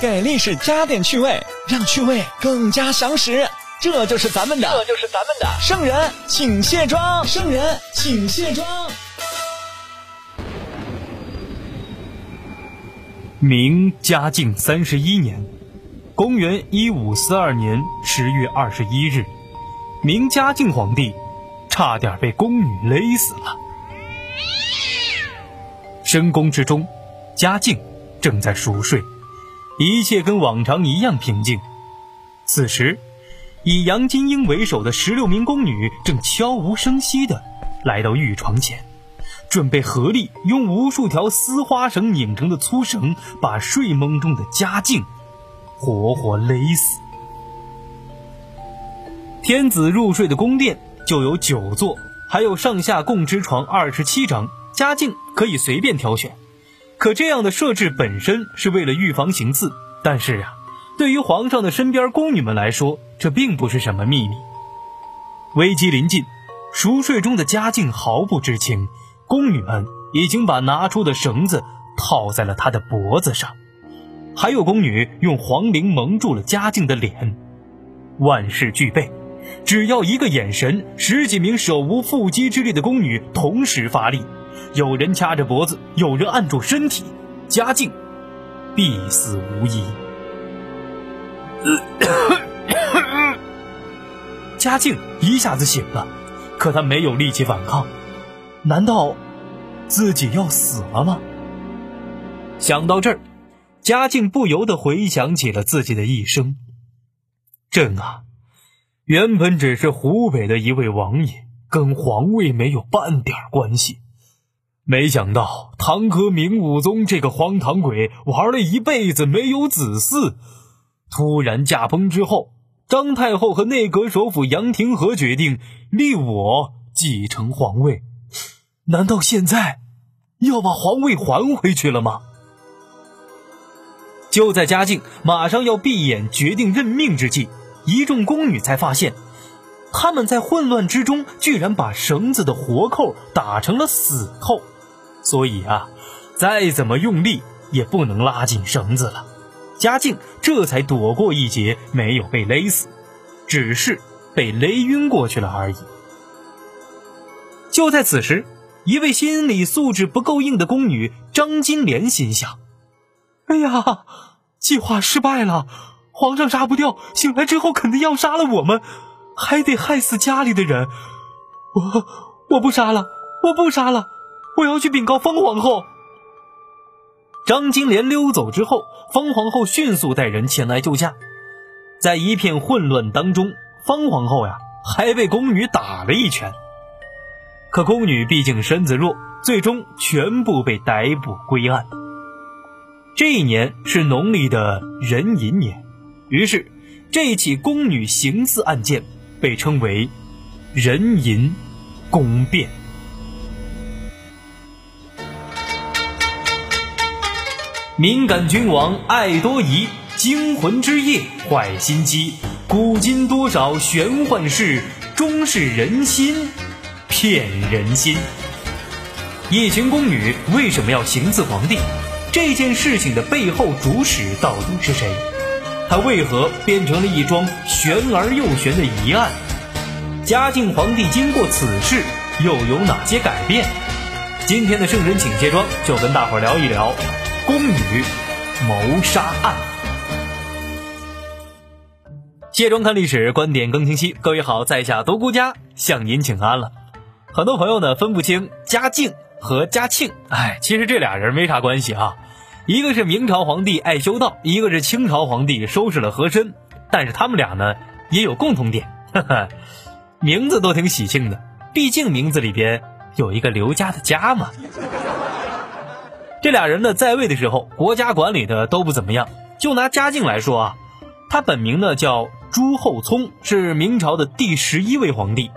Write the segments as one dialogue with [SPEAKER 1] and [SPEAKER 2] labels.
[SPEAKER 1] 给历史加点趣味，让趣味更加详实。这就是咱们的，
[SPEAKER 2] 这就是咱们的
[SPEAKER 1] 圣人，请卸妆。圣人，请卸妆。
[SPEAKER 3] 明嘉靖三十一年，公元一五四二年十月二十一日，明嘉靖皇帝差点被宫女勒死了。深宫之中，嘉靖正在熟睡，一切跟往常一样平静。此时，以杨金英为首的十六名宫女正悄无声息地来到御床前。准备合力用无数条丝花绳拧成的粗绳，把睡梦中的嘉靖活活勒死。天子入睡的宫殿就有九座，还有上下共之床二十七张，嘉靖可以随便挑选。可这样的设置本身是为了预防行刺，但是啊，对于皇上的身边宫女们来说，这并不是什么秘密。危机临近，熟睡中的嘉靖毫不知情。宫女们已经把拿出的绳子套在了他的脖子上，还有宫女用黄绫蒙住了嘉靖的脸。万事俱备，只要一个眼神，十几名手无缚鸡之力的宫女同时发力，有人掐着脖子，有人按住身体，嘉靖必死无疑。嘉靖一下子醒了，可他没有力气反抗。难道自己要死了吗？想到这儿，嘉靖不由得回想起了自己的一生。朕啊，原本只是湖北的一位王爷，跟皇位没有半点关系。没想到堂哥明武宗这个荒唐鬼玩了一辈子没有子嗣，突然驾崩之后，张太后和内阁首辅杨廷和决定立我继承皇位。难道现在要把皇位还回去了吗？就在嘉靖马上要闭眼决定任命之际，一众宫女才发现，他们在混乱之中居然把绳子的活扣打成了死扣，所以啊，再怎么用力也不能拉紧绳子了。嘉靖这才躲过一劫，没有被勒死，只是被勒晕过去了而已。就在此时。一位心理素质不够硬的宫女张金莲心想：“哎呀，计划失败了，皇上杀不掉，醒来之后肯定要杀了我们，还得害死家里的人。我我不杀了，我不杀了，我要去禀告方皇后。”张金莲溜走之后，方皇后迅速带人前来救驾。在一片混乱当中，方皇后呀还被宫女打了一拳。可宫女毕竟身子弱，最终全部被逮捕归案。这一年是农历的壬寅年，于是这起宫女行刺案件被称为“壬寅宫变”。敏感君王爱多疑，惊魂之夜坏心机，古今多少玄幻事，终是人心。骗人心！一群宫女为什么要行刺皇帝？这件事情的背后主使到底是谁？他为何变成了一桩悬而又悬的疑案？嘉靖皇帝经过此事又有哪些改变？今天的圣人请卸妆就跟大伙聊一聊宫女谋杀案。卸妆看历史，观点更清晰。各位好，在下独孤家向您请安了。很多朋友呢分不清嘉靖和嘉庆，哎，其实这俩人没啥关系啊。一个是明朝皇帝爱修道，一个是清朝皇帝收拾了和珅。但是他们俩呢也有共同点，哈哈，名字都挺喜庆的，毕竟名字里边有一个刘家的家嘛。这俩人呢在位的时候，国家管理的都不怎么样。就拿嘉靖来说啊，他本名呢叫朱厚熜，是明朝的第十一位皇帝。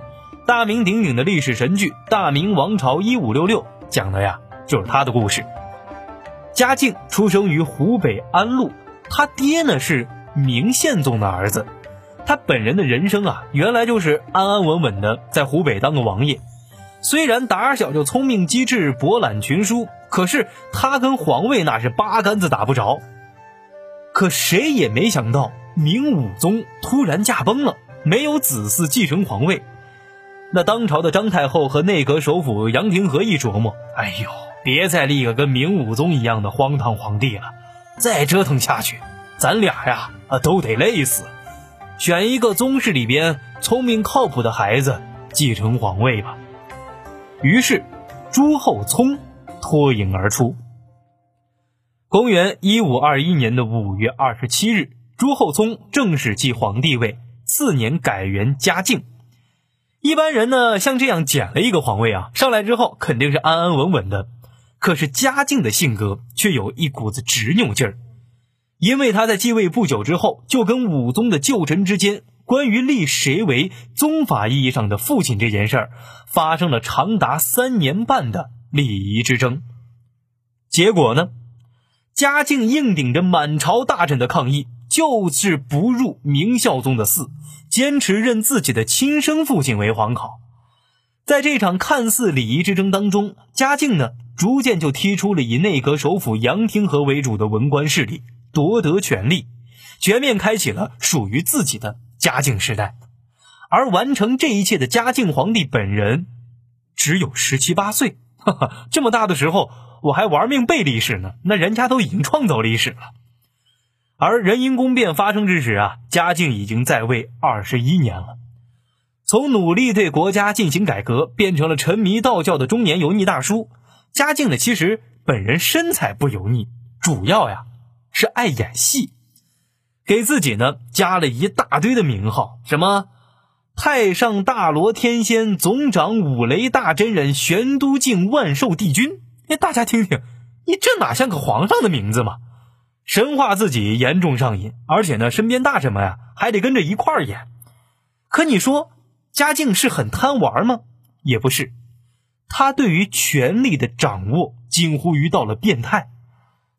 [SPEAKER 3] 大名鼎鼎的历史神剧《大明王朝一五六六》讲的呀，就是他的故事。嘉靖出生于湖北安陆，他爹呢是明宪宗的儿子。他本人的人生啊，原来就是安安稳稳的在湖北当个王爷。虽然打小就聪明机智、博览群书，可是他跟皇位那是八竿子打不着。可谁也没想到，明武宗突然驾崩了，没有子嗣继承皇位。那当朝的张太后和内阁首辅杨廷和一琢磨，哎呦，别再立个跟明武宗一样的荒唐皇帝了，再折腾下去，咱俩呀啊都得累死。选一个宗室里边聪明靠谱的孩子继承皇位吧。于是，朱厚熜脱颖而出。公元一五二一年的五月二十七日，朱厚熜正式继皇帝位，次年改元嘉靖。一般人呢，像这样捡了一个皇位啊，上来之后肯定是安安稳稳的。可是嘉靖的性格却有一股子执拗劲儿，因为他在继位不久之后，就跟武宗的旧臣之间关于立谁为宗法意义上的父亲这件事儿，发生了长达三年半的礼仪之争。结果呢？嘉靖硬顶着满朝大臣的抗议，就是不入明孝宗的寺，坚持认自己的亲生父亲为皇考。在这场看似礼仪之争当中，嘉靖呢逐渐就踢出了以内阁首辅杨廷和为主的文官势力，夺得权力，全面开启了属于自己的嘉靖时代。而完成这一切的嘉靖皇帝本人，只有十七八岁，哈哈，这么大的时候。我还玩命背历史呢，那人家都已经创造历史了。而人因宫变发生之时啊，嘉靖已经在位二十一年了。从努力对国家进行改革，变成了沉迷道教的中年油腻大叔。嘉靖呢，其实本人身材不油腻，主要呀是爱演戏，给自己呢加了一大堆的名号，什么太上大罗天仙、总长五雷大真人、玄都境万寿帝君。哎，大家听听，你这哪像个皇上的名字嘛？神话自己严重上瘾，而且呢，身边大臣们呀还得跟着一块儿演。可你说嘉靖是很贪玩吗？也不是，他对于权力的掌握近乎于到了变态。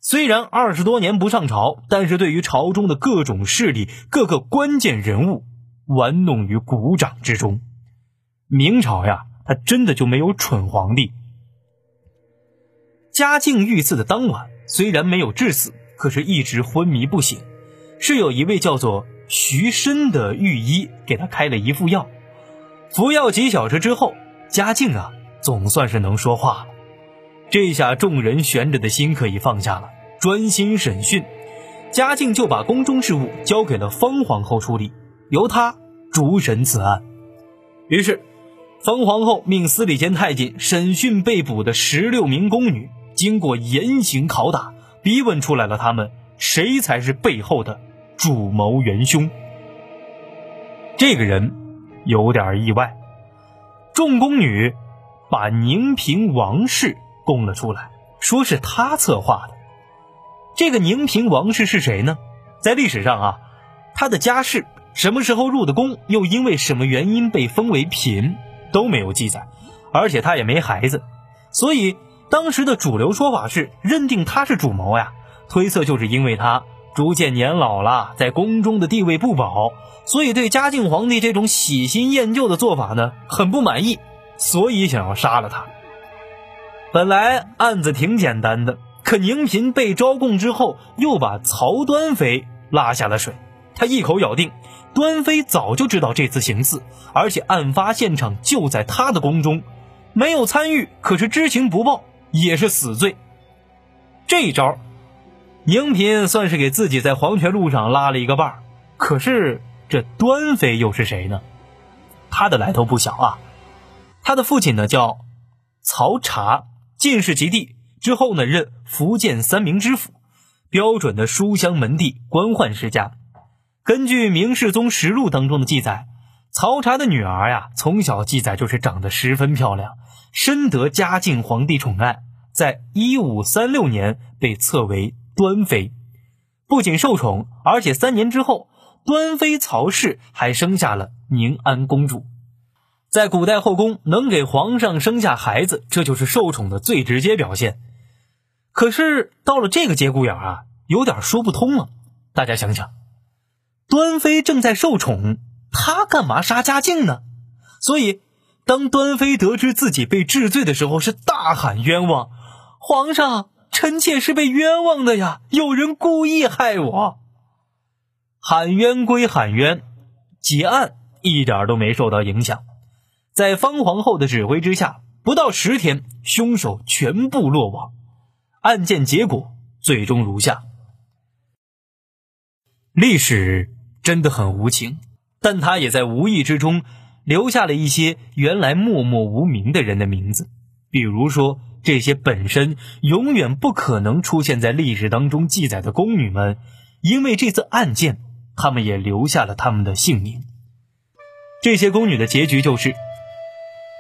[SPEAKER 3] 虽然二十多年不上朝，但是对于朝中的各种势力、各个关键人物玩弄于股掌之中。明朝呀，他真的就没有蠢皇帝。嘉靖遇刺的当晚，虽然没有致死，可是一直昏迷不醒。是有一位叫做徐申的御医给他开了一副药，服药几小时之后，嘉靖啊总算是能说话了。这下众人悬着的心可以放下了，专心审讯。嘉靖就把宫中事务交给了方皇后处理，由他主审此案。于是，冯皇后命司礼监太监审讯被捕的十六名宫女。经过严刑拷打，逼问出来了，他们谁才是背后的主谋元凶？这个人有点意外。众宫女把宁平王氏供了出来，说是他策划的。这个宁平王氏是谁呢？在历史上啊，他的家世、什么时候入的宫，又因为什么原因被封为嫔，都没有记载，而且他也没孩子，所以。当时的主流说法是认定他是主谋呀，推测就是因为他逐渐年老了，在宫中的地位不保，所以对嘉靖皇帝这种喜新厌旧的做法呢很不满意，所以想要杀了他。本来案子挺简单的，可宁嫔被招供之后，又把曹端妃拉下了水。他一口咬定，端妃早就知道这次行刺，而且案发现场就在她的宫中，没有参与，可是知情不报。也是死罪。这一招，宁嫔算是给自己在黄泉路上拉了一个伴儿。可是这端妃又是谁呢？她的来头不小啊。她的父亲呢叫曹察，进士及第之后呢任福建三明知府，标准的书香门第，官宦世家。根据《明世宗实录》当中的记载，曹查的女儿呀，从小记载就是长得十分漂亮。深得嘉靖皇帝宠爱，在一五三六年被册为端妃，不仅受宠，而且三年之后，端妃曹氏还生下了宁安公主。在古代后宫，能给皇上生下孩子，这就是受宠的最直接表现。可是到了这个节骨眼啊，有点说不通了。大家想想，端妃正在受宠，她干嘛杀嘉靖呢？所以。当端妃得知自己被治罪的时候，是大喊冤枉：“皇上，臣妾是被冤枉的呀！有人故意害我。”喊冤归喊冤，结案一点都没受到影响。在方皇后的指挥之下，不到十天，凶手全部落网。案件结果最终如下：历史真的很无情，但他也在无意之中留下了一些原来默默无名的人的名字，比如说这些本身永远不可能出现在历史当中记载的宫女们，因为这次案件。他们也留下了他们的姓名。这些宫女的结局就是：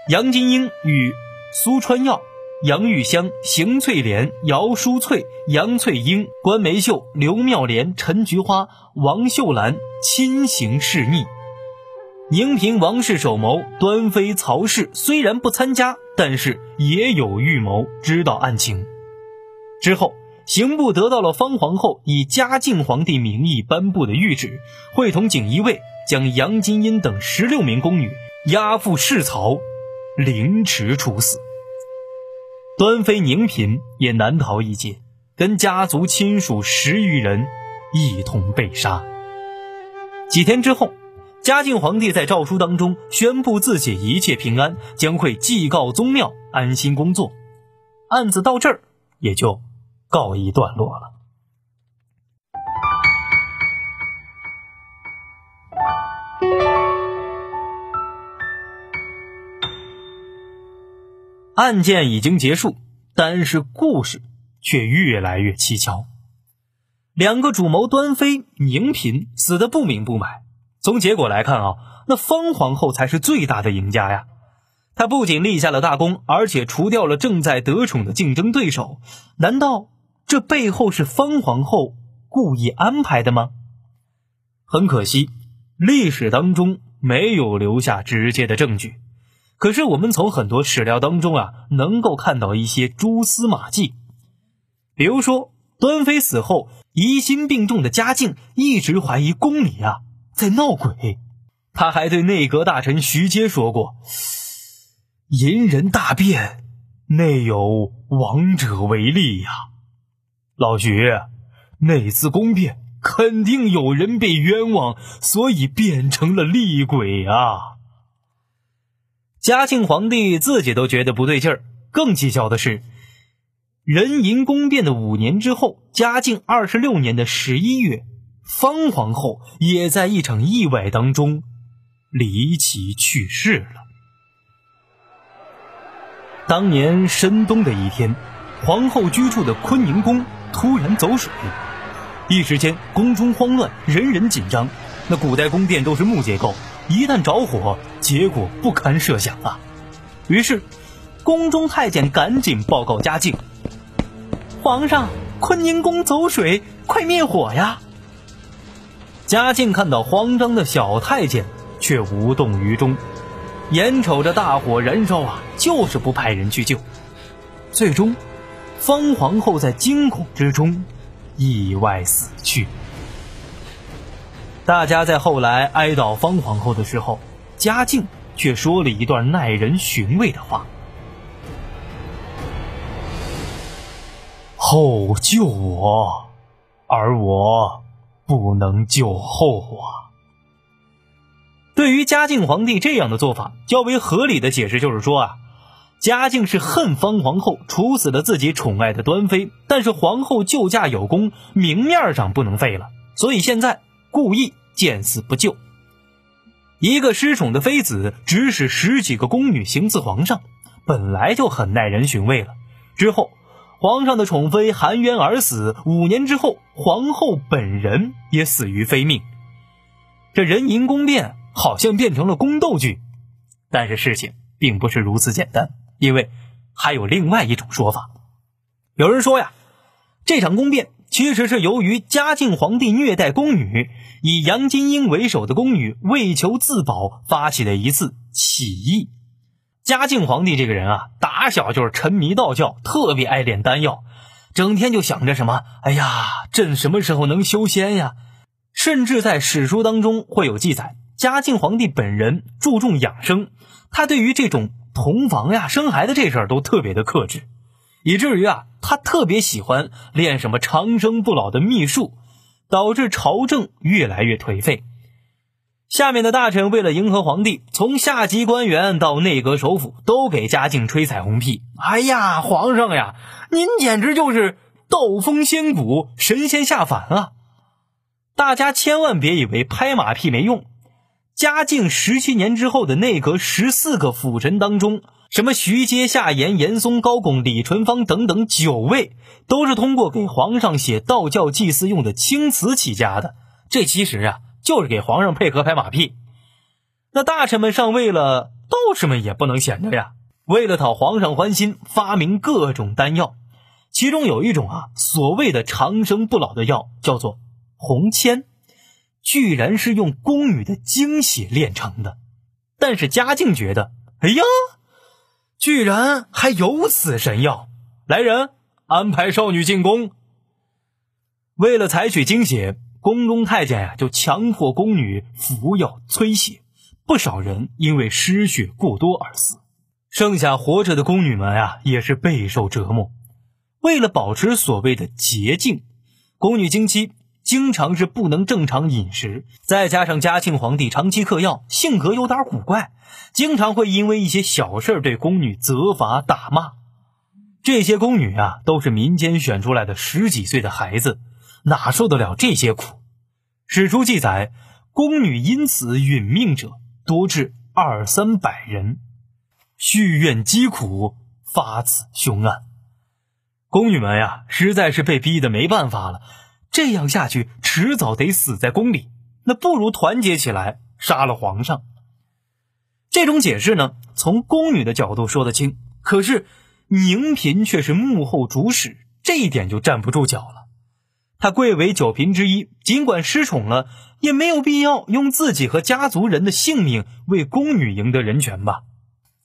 [SPEAKER 3] 杨金英与苏川耀、杨玉香、邢翠莲、姚淑翠、杨翠英、关梅秀、刘妙莲、陈菊花、王秀兰亲行示逆。宁嫔王氏首谋，端妃曹氏虽然不参加，但是也有预谋，知道案情。之后。刑部得到了方皇后以嘉靖皇帝名义颁布的谕旨，会同锦衣卫将杨金英等十六名宫女押赴市曹，凌迟处死。端妃宁嫔也难逃一劫，跟家族亲属十余人一同被杀。几天之后，嘉靖皇帝在诏书当中宣布自己一切平安，将会祭告宗庙，安心工作。案子到这儿也就。告一段落了。案件已经结束，但是故事却越来越蹊跷。两个主谋端妃、宁嫔死的不明不白。从结果来看啊，那方皇后才是最大的赢家呀！她不仅立下了大功，而且除掉了正在得宠的竞争对手。难道？这背后是方皇后故意安排的吗？很可惜，历史当中没有留下直接的证据。可是我们从很多史料当中啊，能够看到一些蛛丝马迹。比如说，端妃死后，疑心病重的嘉靖一直怀疑宫里啊在闹鬼。他还对内阁大臣徐阶说过：“淫人大变，内有亡者为例呀。”老徐，那次宫变肯定有人被冤枉，所以变成了厉鬼啊！嘉庆皇帝自己都觉得不对劲儿，更蹊跷的是，壬寅宫变的五年之后，嘉靖二十六年的十一月，方皇后也在一场意外当中离奇去世了。当年深冬的一天，皇后居住的坤宁宫。突然走水，一时间宫中慌乱，人人紧张。那古代宫殿都是木结构，一旦着火，结果不堪设想啊！于是，宫中太监赶紧报告嘉靖：“皇上，坤宁宫走水，快灭火呀！”嘉靖看到慌张的小太监，却无动于衷，眼瞅着大火燃烧啊，就是不派人去救。最终。方皇后在惊恐之中意外死去。大家在后来哀悼方皇后的时候，嘉靖却说了一段耐人寻味的话：“后救我，而我不能救后啊。”对于嘉靖皇帝这样的做法，较为合理的解释就是说啊。嘉靖是恨方皇后处死了自己宠爱的端妃，但是皇后救驾有功，明面上不能废了，所以现在故意见死不救。一个失宠的妃子指使十几个宫女行刺皇上，本来就很耐人寻味了。之后，皇上的宠妃含冤而死，五年之后，皇后本人也死于非命。这人淫宫变好像变成了宫斗剧，但是事情并不是如此简单。因为还有另外一种说法，有人说呀，这场宫变其实是由于嘉靖皇帝虐待宫女，以杨金英为首的宫女为求自保发起的一次起义。嘉靖皇帝这个人啊，打小就是沉迷道教，特别爱炼丹药，整天就想着什么，哎呀，朕什么时候能修仙呀？甚至在史书当中会有记载，嘉靖皇帝本人注重养生，他对于这种。同房呀，生孩子这事儿都特别的克制，以至于啊，他特别喜欢练什么长生不老的秘术，导致朝政越来越颓废。下面的大臣为了迎合皇帝，从下级官员到内阁首辅，都给嘉靖吹彩虹屁。哎呀，皇上呀，您简直就是斗风仙骨，神仙下凡啊！大家千万别以为拍马屁没用。嘉靖十七年之后的内阁十四个辅臣当中，什么徐阶、夏言、严嵩、高拱、李淳风等等九位，都是通过给皇上写道教祭祀用的青瓷起家的。这其实啊。就是给皇上配合拍马屁，那大臣们上位了，道士们也不能闲着呀。为了讨皇上欢心，发明各种丹药，其中有一种啊，所谓的长生不老的药，叫做红铅，居然是用宫女的精血炼成的。但是嘉靖觉得，哎呀，居然还有此神药！来人，安排少女进宫。为了采取精血。宫中太监呀，就强迫宫女服药催血，不少人因为失血过多而死。剩下活着的宫女们呀，也是备受折磨。为了保持所谓的洁净，宫女经期经常是不能正常饮食。再加上嘉庆皇帝长期嗑药，性格有点古怪，经常会因为一些小事对宫女责罚打骂。这些宫女啊，都是民间选出来的十几岁的孩子。哪受得了这些苦？史书记载，宫女因此殒命者多至二三百人，续怨积苦，发此凶案。宫女们呀，实在是被逼得没办法了，这样下去，迟早得死在宫里。那不如团结起来，杀了皇上。这种解释呢，从宫女的角度说得清，可是宁嫔却是幕后主使，这一点就站不住脚了。她贵为九嫔之一，尽管失宠了，也没有必要用自己和家族人的性命为宫女赢得人权吧。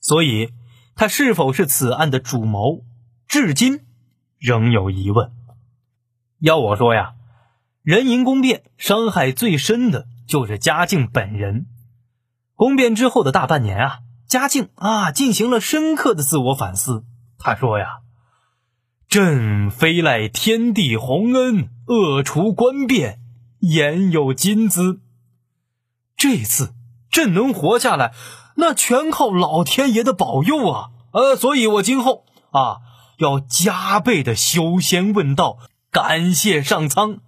[SPEAKER 3] 所以，她是否是此案的主谋，至今仍有疑问。要我说呀，人淫宫变伤害最深的就是嘉靖本人。宫变之后的大半年啊，嘉靖啊进行了深刻的自我反思。他说呀。朕非赖天地洪恩，恶除官变，言有金资。这次朕能活下来，那全靠老天爷的保佑啊！呃，所以我今后啊，要加倍的修仙问道，感谢上苍。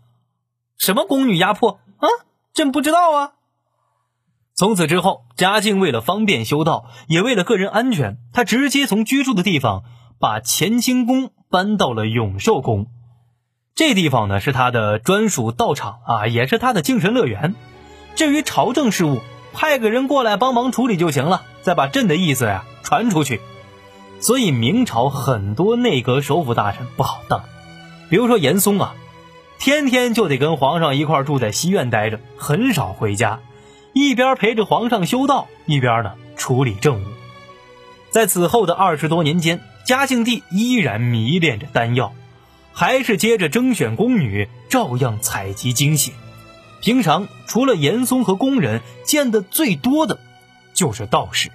[SPEAKER 3] 什么宫女压迫啊？朕不知道啊。从此之后，嘉靖为了方便修道，也为了个人安全，他直接从居住的地方把乾清宫。搬到了永寿宫，这地方呢是他的专属道场啊，也是他的精神乐园。至于朝政事务，派个人过来帮忙处理就行了，再把朕的意思呀传出去。所以明朝很多内阁首辅大臣不好当，比如说严嵩啊，天天就得跟皇上一块住在西院待着，很少回家，一边陪着皇上修道，一边呢处理政务。在此后的二十多年间。嘉靖帝依然迷恋着丹药，还是接着征选宫女，照样采集精血。平常除了严嵩和宫人，见的最多的，就是道士。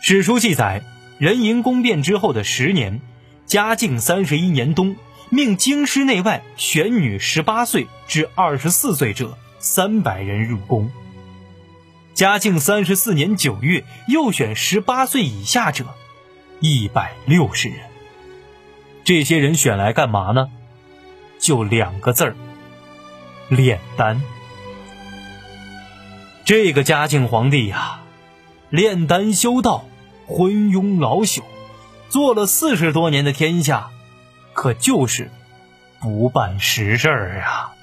[SPEAKER 3] 史书记载，人淫宫变之后的十年，嘉靖三十一年冬，命京师内外选女十八岁至二十四岁者三百人入宫。嘉靖三十四年九月，又选十八岁以下者。一百六十人，这些人选来干嘛呢？就两个字儿：炼丹。这个嘉靖皇帝呀，炼丹修道，昏庸老朽，做了四十多年的天下，可就是不办实事儿啊。